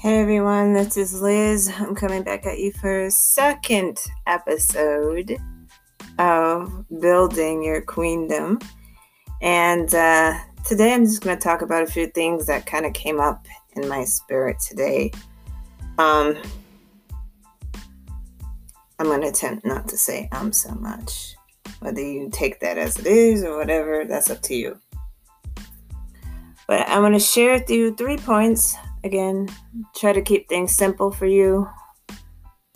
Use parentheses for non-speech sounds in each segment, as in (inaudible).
Hey everyone, this is Liz. I'm coming back at you for a second episode of Building Your Queendom. And uh, today I'm just going to talk about a few things that kind of came up in my spirit today. Um, I'm going to attempt not to say um so much. Whether you take that as it is or whatever, that's up to you. But I'm going to share with you three points again, try to keep things simple for you.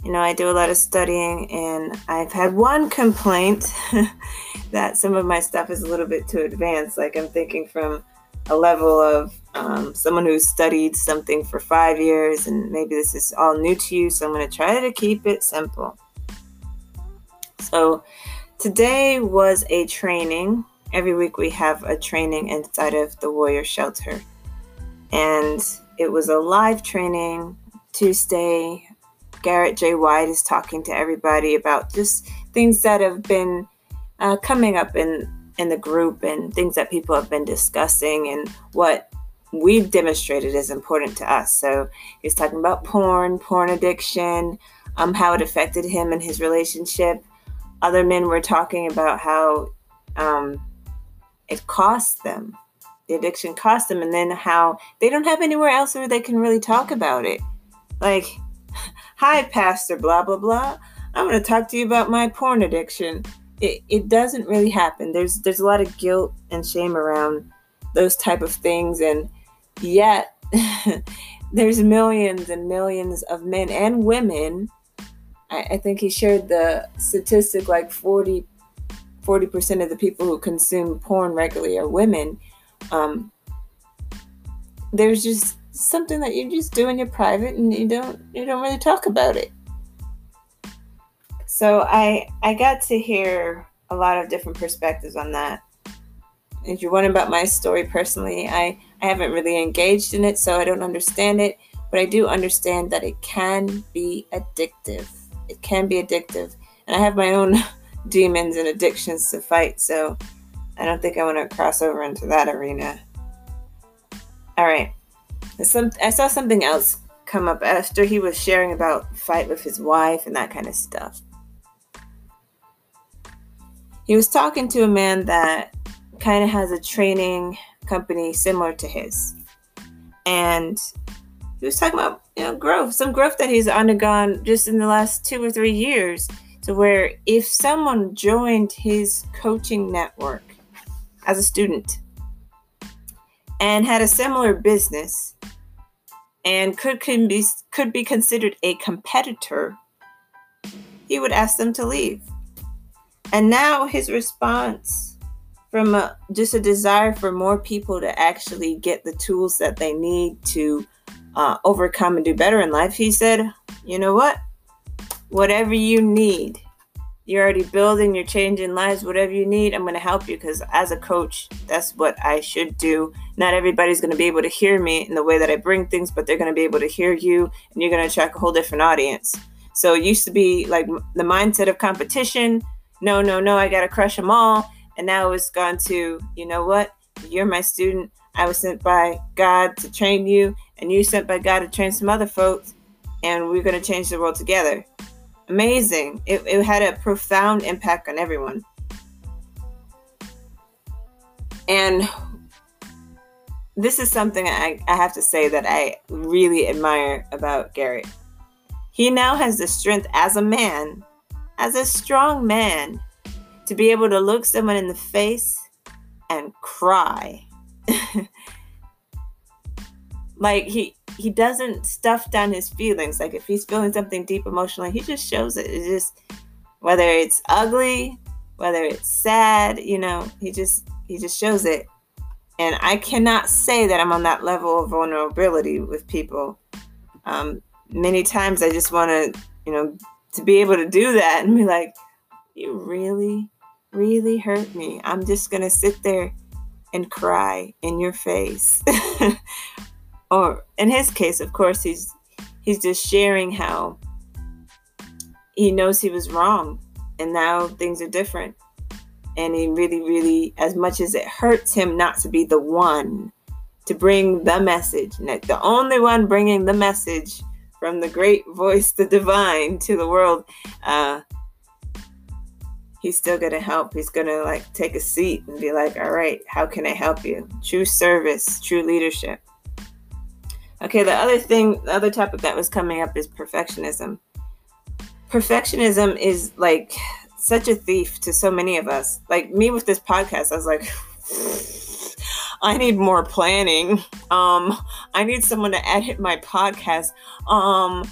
You know, I do a lot of studying, and I've had one complaint (laughs) that some of my stuff is a little bit too advanced. Like, I'm thinking from a level of um, someone who's studied something for five years, and maybe this is all new to you, so I'm going to try to keep it simple. So, today was a training. Every week we have a training inside of the Warrior Shelter. And it was a live training Tuesday. Garrett J. White is talking to everybody about just things that have been uh, coming up in in the group and things that people have been discussing and what we've demonstrated is important to us. So he's talking about porn, porn addiction, um, how it affected him and his relationship. Other men were talking about how um, it cost them the addiction cost them and then how they don't have anywhere else where they can really talk about it. Like, (laughs) hi, Pastor, blah, blah, blah. I'm going to talk to you about my porn addiction. It, it doesn't really happen. There's there's a lot of guilt and shame around those type of things, and yet (laughs) there's millions and millions of men and women. I, I think he shared the statistic like 40 40% of the people who consume porn regularly are women um, there's just something that you just do in your private and you don't you don't really talk about it. So i i got to hear a lot of different perspectives on that. If you're wondering about my story personally i i haven't really engaged in it so i don't understand it but i do understand that it can be addictive. It can be addictive. And i have my own (laughs) demons and addictions to fight so I don't think I want to cross over into that arena. All right. Some, I saw something else come up after he was sharing about fight with his wife and that kind of stuff. He was talking to a man that kind of has a training company similar to his. And he was talking about, you know, growth, some growth that he's undergone just in the last two or three years. To where if someone joined his coaching network, as a student and had a similar business and could, could be could be considered a competitor, he would ask them to leave. And now his response from a, just a desire for more people to actually get the tools that they need to uh, overcome and do better in life, he said, "You know what? Whatever you need, you're already building, you're changing lives, whatever you need, I'm going to help you because as a coach, that's what I should do. Not everybody's going to be able to hear me in the way that I bring things, but they're going to be able to hear you and you're going to attract a whole different audience. So it used to be like the mindset of competition. No, no, no, I got to crush them all. And now it's gone to, you know what? You're my student. I was sent by God to train you, and you sent by God to train some other folks, and we're going to change the world together amazing. It, it had a profound impact on everyone. And this is something I, I have to say that I really admire about Garrett. He now has the strength as a man, as a strong man, to be able to look someone in the face and cry. (laughs) like he he doesn't stuff down his feelings. Like if he's feeling something deep emotionally, he just shows it. It's just whether it's ugly, whether it's sad, you know, he just he just shows it. And I cannot say that I'm on that level of vulnerability with people. Um, many times I just want to, you know, to be able to do that and be like, you really, really hurt me. I'm just gonna sit there and cry in your face (laughs) or in his case, of course, he's he's just sharing how he knows he was wrong and now things are different. And he really, really, as much as it hurts him not to be the one, to bring the message. The only one bringing the message from the great (laughs) voice, the divine, to the world. Uh, he's still gonna help. He's gonna like take a seat and be like, all right, how can I help you? True service, true leadership. Okay, the other thing, the other topic that was coming up is perfectionism. Perfectionism is like such a thief to so many of us. Like me with this podcast, I was like, (sighs) I need more planning. Um, I need someone to edit my podcast. Um,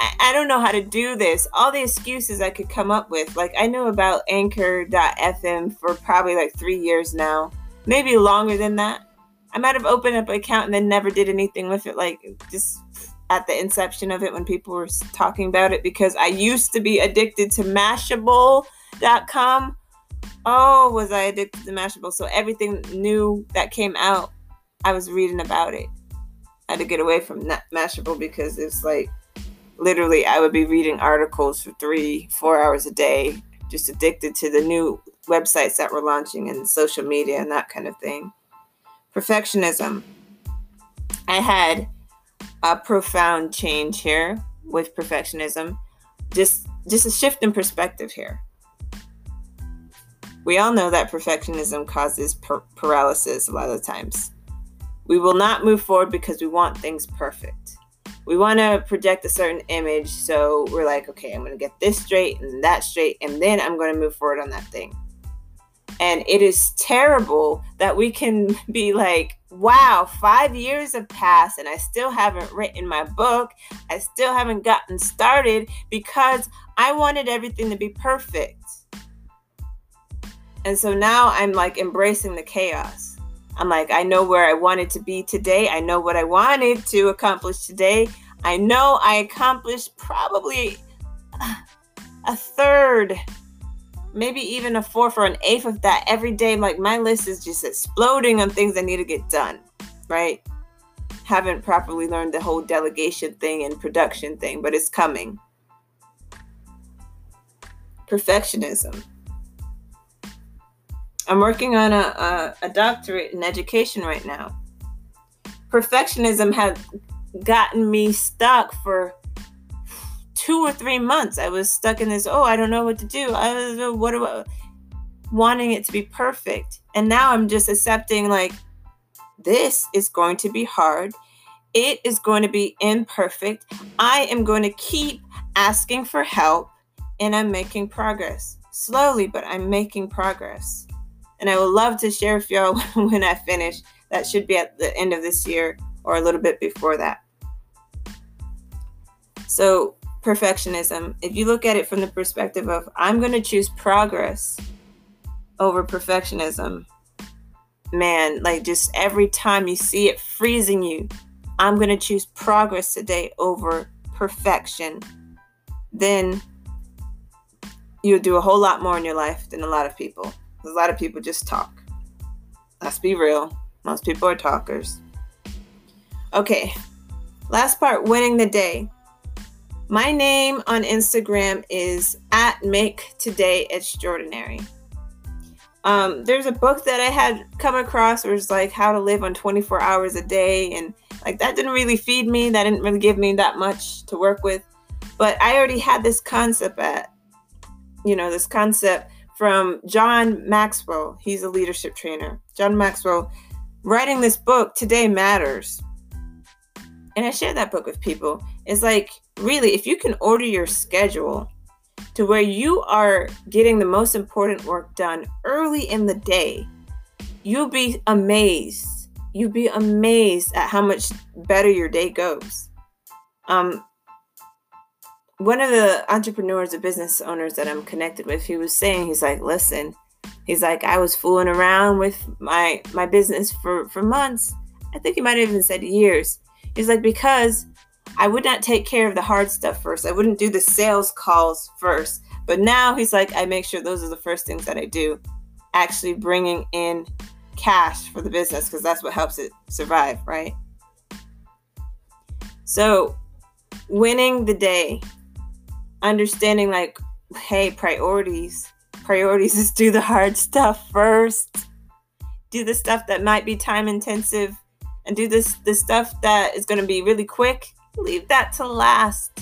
I, I don't know how to do this. All the excuses I could come up with. Like I knew about Anchor.fm for probably like three years now, maybe longer than that. I might have opened up an account and then never did anything with it. Like just at the inception of it when people were talking about it because I used to be addicted to Mashable.com. Oh, was I addicted to Mashable? So everything new that came out, I was reading about it. I had to get away from Mashable because it's like literally I would be reading articles for three, four hours a day, just addicted to the new websites that were launching and social media and that kind of thing. Perfectionism. I had a profound change here with perfectionism. Just just a shift in perspective here. We all know that perfectionism causes per- paralysis a lot of times. We will not move forward because we want things perfect. We want to project a certain image, so we're like, okay, I'm going to get this straight and that straight, and then I'm going to move forward on that thing. And it is terrible that we can (laughs) be like, wow, five years have passed and I still haven't written my book. I still haven't gotten started because I wanted everything to be perfect. And so now I'm like embracing the chaos. I'm like, I know where I wanted to be today. I know what I wanted to accomplish today. I know I accomplished probably (sighs) a third maybe even a fourth or an eighth of that every day. Like my list is just exploding on things I need to get done, right? Haven't properly learned the whole delegation thing and production thing, but it's coming. Perfectionism. I'm working on a, a, a doctorate in education right now. Perfectionism has gotten me stuck for two or three months I was stuck in this, oh, I don't know what to do. I don't know uh, what do I, wanting it to be perfect. And now I'm just accepting like this is going to be hard. It is going to be imperfect. I am going to keep asking for help and I'm making progress. Slowly, but I'm making progress. And I would love to share with y'all (laughs) when I finish. That should be at the end of this year or a little bit before that. So, perfectionism, if you look at it from the perspective of I'm going to choose progress over perfectionism, man, like just every time you see it freezing you, I'm going to choose progress today over perfection, then you'll do a whole lot more in your life than a lot of people. A lot of people just talk. Let's be real. Most people are talkers. Okay, last part winning the day. My name on Instagram is at Make Today Extraordinary. Um, there's a book that I had come across where it's like how to live on 24 hours a day, and like that didn't really feed me. That didn't really give me that much to work with. But I already had this concept at, you know, this concept from John Maxwell. He's a leadership trainer. John Maxwell writing this book, Today Matters. And I share that book with people. It's like really, if you can order your schedule to where you are getting the most important work done early in the day, you'll be amazed. You'll be amazed at how much better your day goes. Um, one of the entrepreneurs or business owners that I'm connected with, he was saying, he's like, listen, he's like, I was fooling around with my my business for for months. I think he might have even said years. He's like, because I would not take care of the hard stuff first. I wouldn't do the sales calls first. But now he's like, I make sure those are the first things that I do. Actually bringing in cash for the business because that's what helps it survive, right? So, winning the day, understanding like, hey, priorities. Priorities is do the hard stuff first. Do the stuff that might be time intensive and do this the stuff that is going to be really quick leave that to last.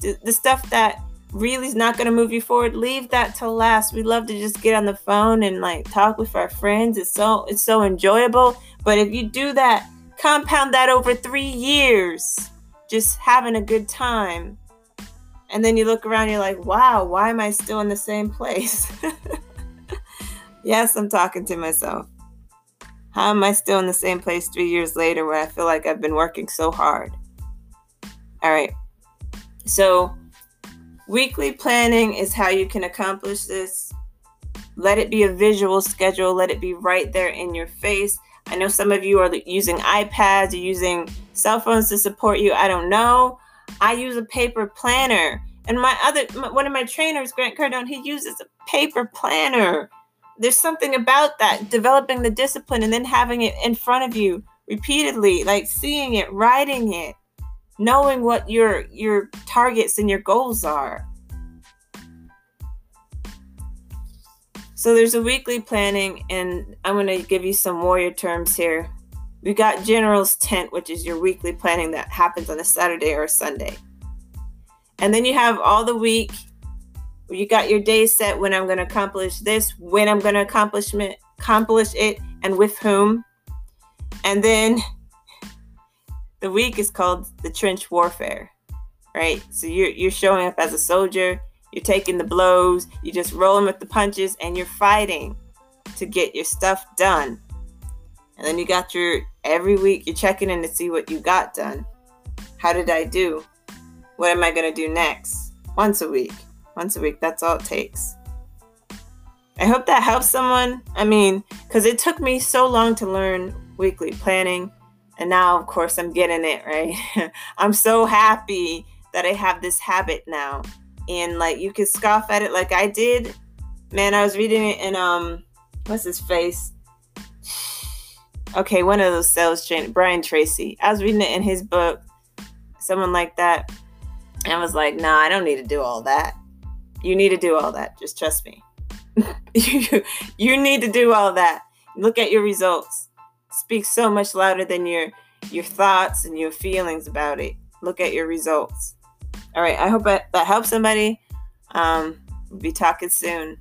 The, stuff that really is not going to move you forward leave that to last. We love to just get on the phone and like talk with our friends. It's so it's so enjoyable. But if you do that compound that over three years just having a good time. And then you look around you're like wow why am i still in the same place? (laughs) Yes i'm talking to myself. How am i still in the same place three years later where i feel like i've been working so hard all right so Weekly planning is how you can accomplish this. Let it be a visual schedule, let it be right there in your face. I know some of you are using iPads or using cell phones to support you. I don't know. I use a paper planner. And my other one of my trainers, Grant Cardone, he uses a paper planner. There's something about that, developing the discipline and then having it in front of you repeatedly, like seeing it, writing it knowing what your your targets and your goals are. So there's a weekly planning, and I'm going to give you some warrior terms here. We got General's Tent, which is your weekly planning that happens on a Saturday or a Sunday. And then you have all the week. You got your day set when I'm going to accomplish this, when I'm going to accomplish it, accomplish it, and with whom. And then the week is called the trench warfare, right? So you're you're showing up as a soldier, you're taking the blows, you're just rolling with the punches, and you're fighting to get your stuff done. And then you got your every week you're checking in to see what you got done. How did I do? What am I gonna do next? Once a week. Once a week, that's all it takes. I hope that helps someone. I mean, because it took me so long to learn weekly planning and now, of course, I'm getting it, right? (laughs) I'm so happy that I have this habit now. And like you can scoff at it like I did. Man, I was reading it in um what's his face? (sighs) Okay, one of those sales Brian Tracy. I was reading it in his book, someone like that. And I was like, nah, I don't need to do all that. You need to do all that. Just trust me. (laughs) you need to do all that. Look at your results speaks so much louder than your your thoughts and your feelings about it. Look at your results. All right, I hope that, that helps somebody. Um, we'll be talking soon.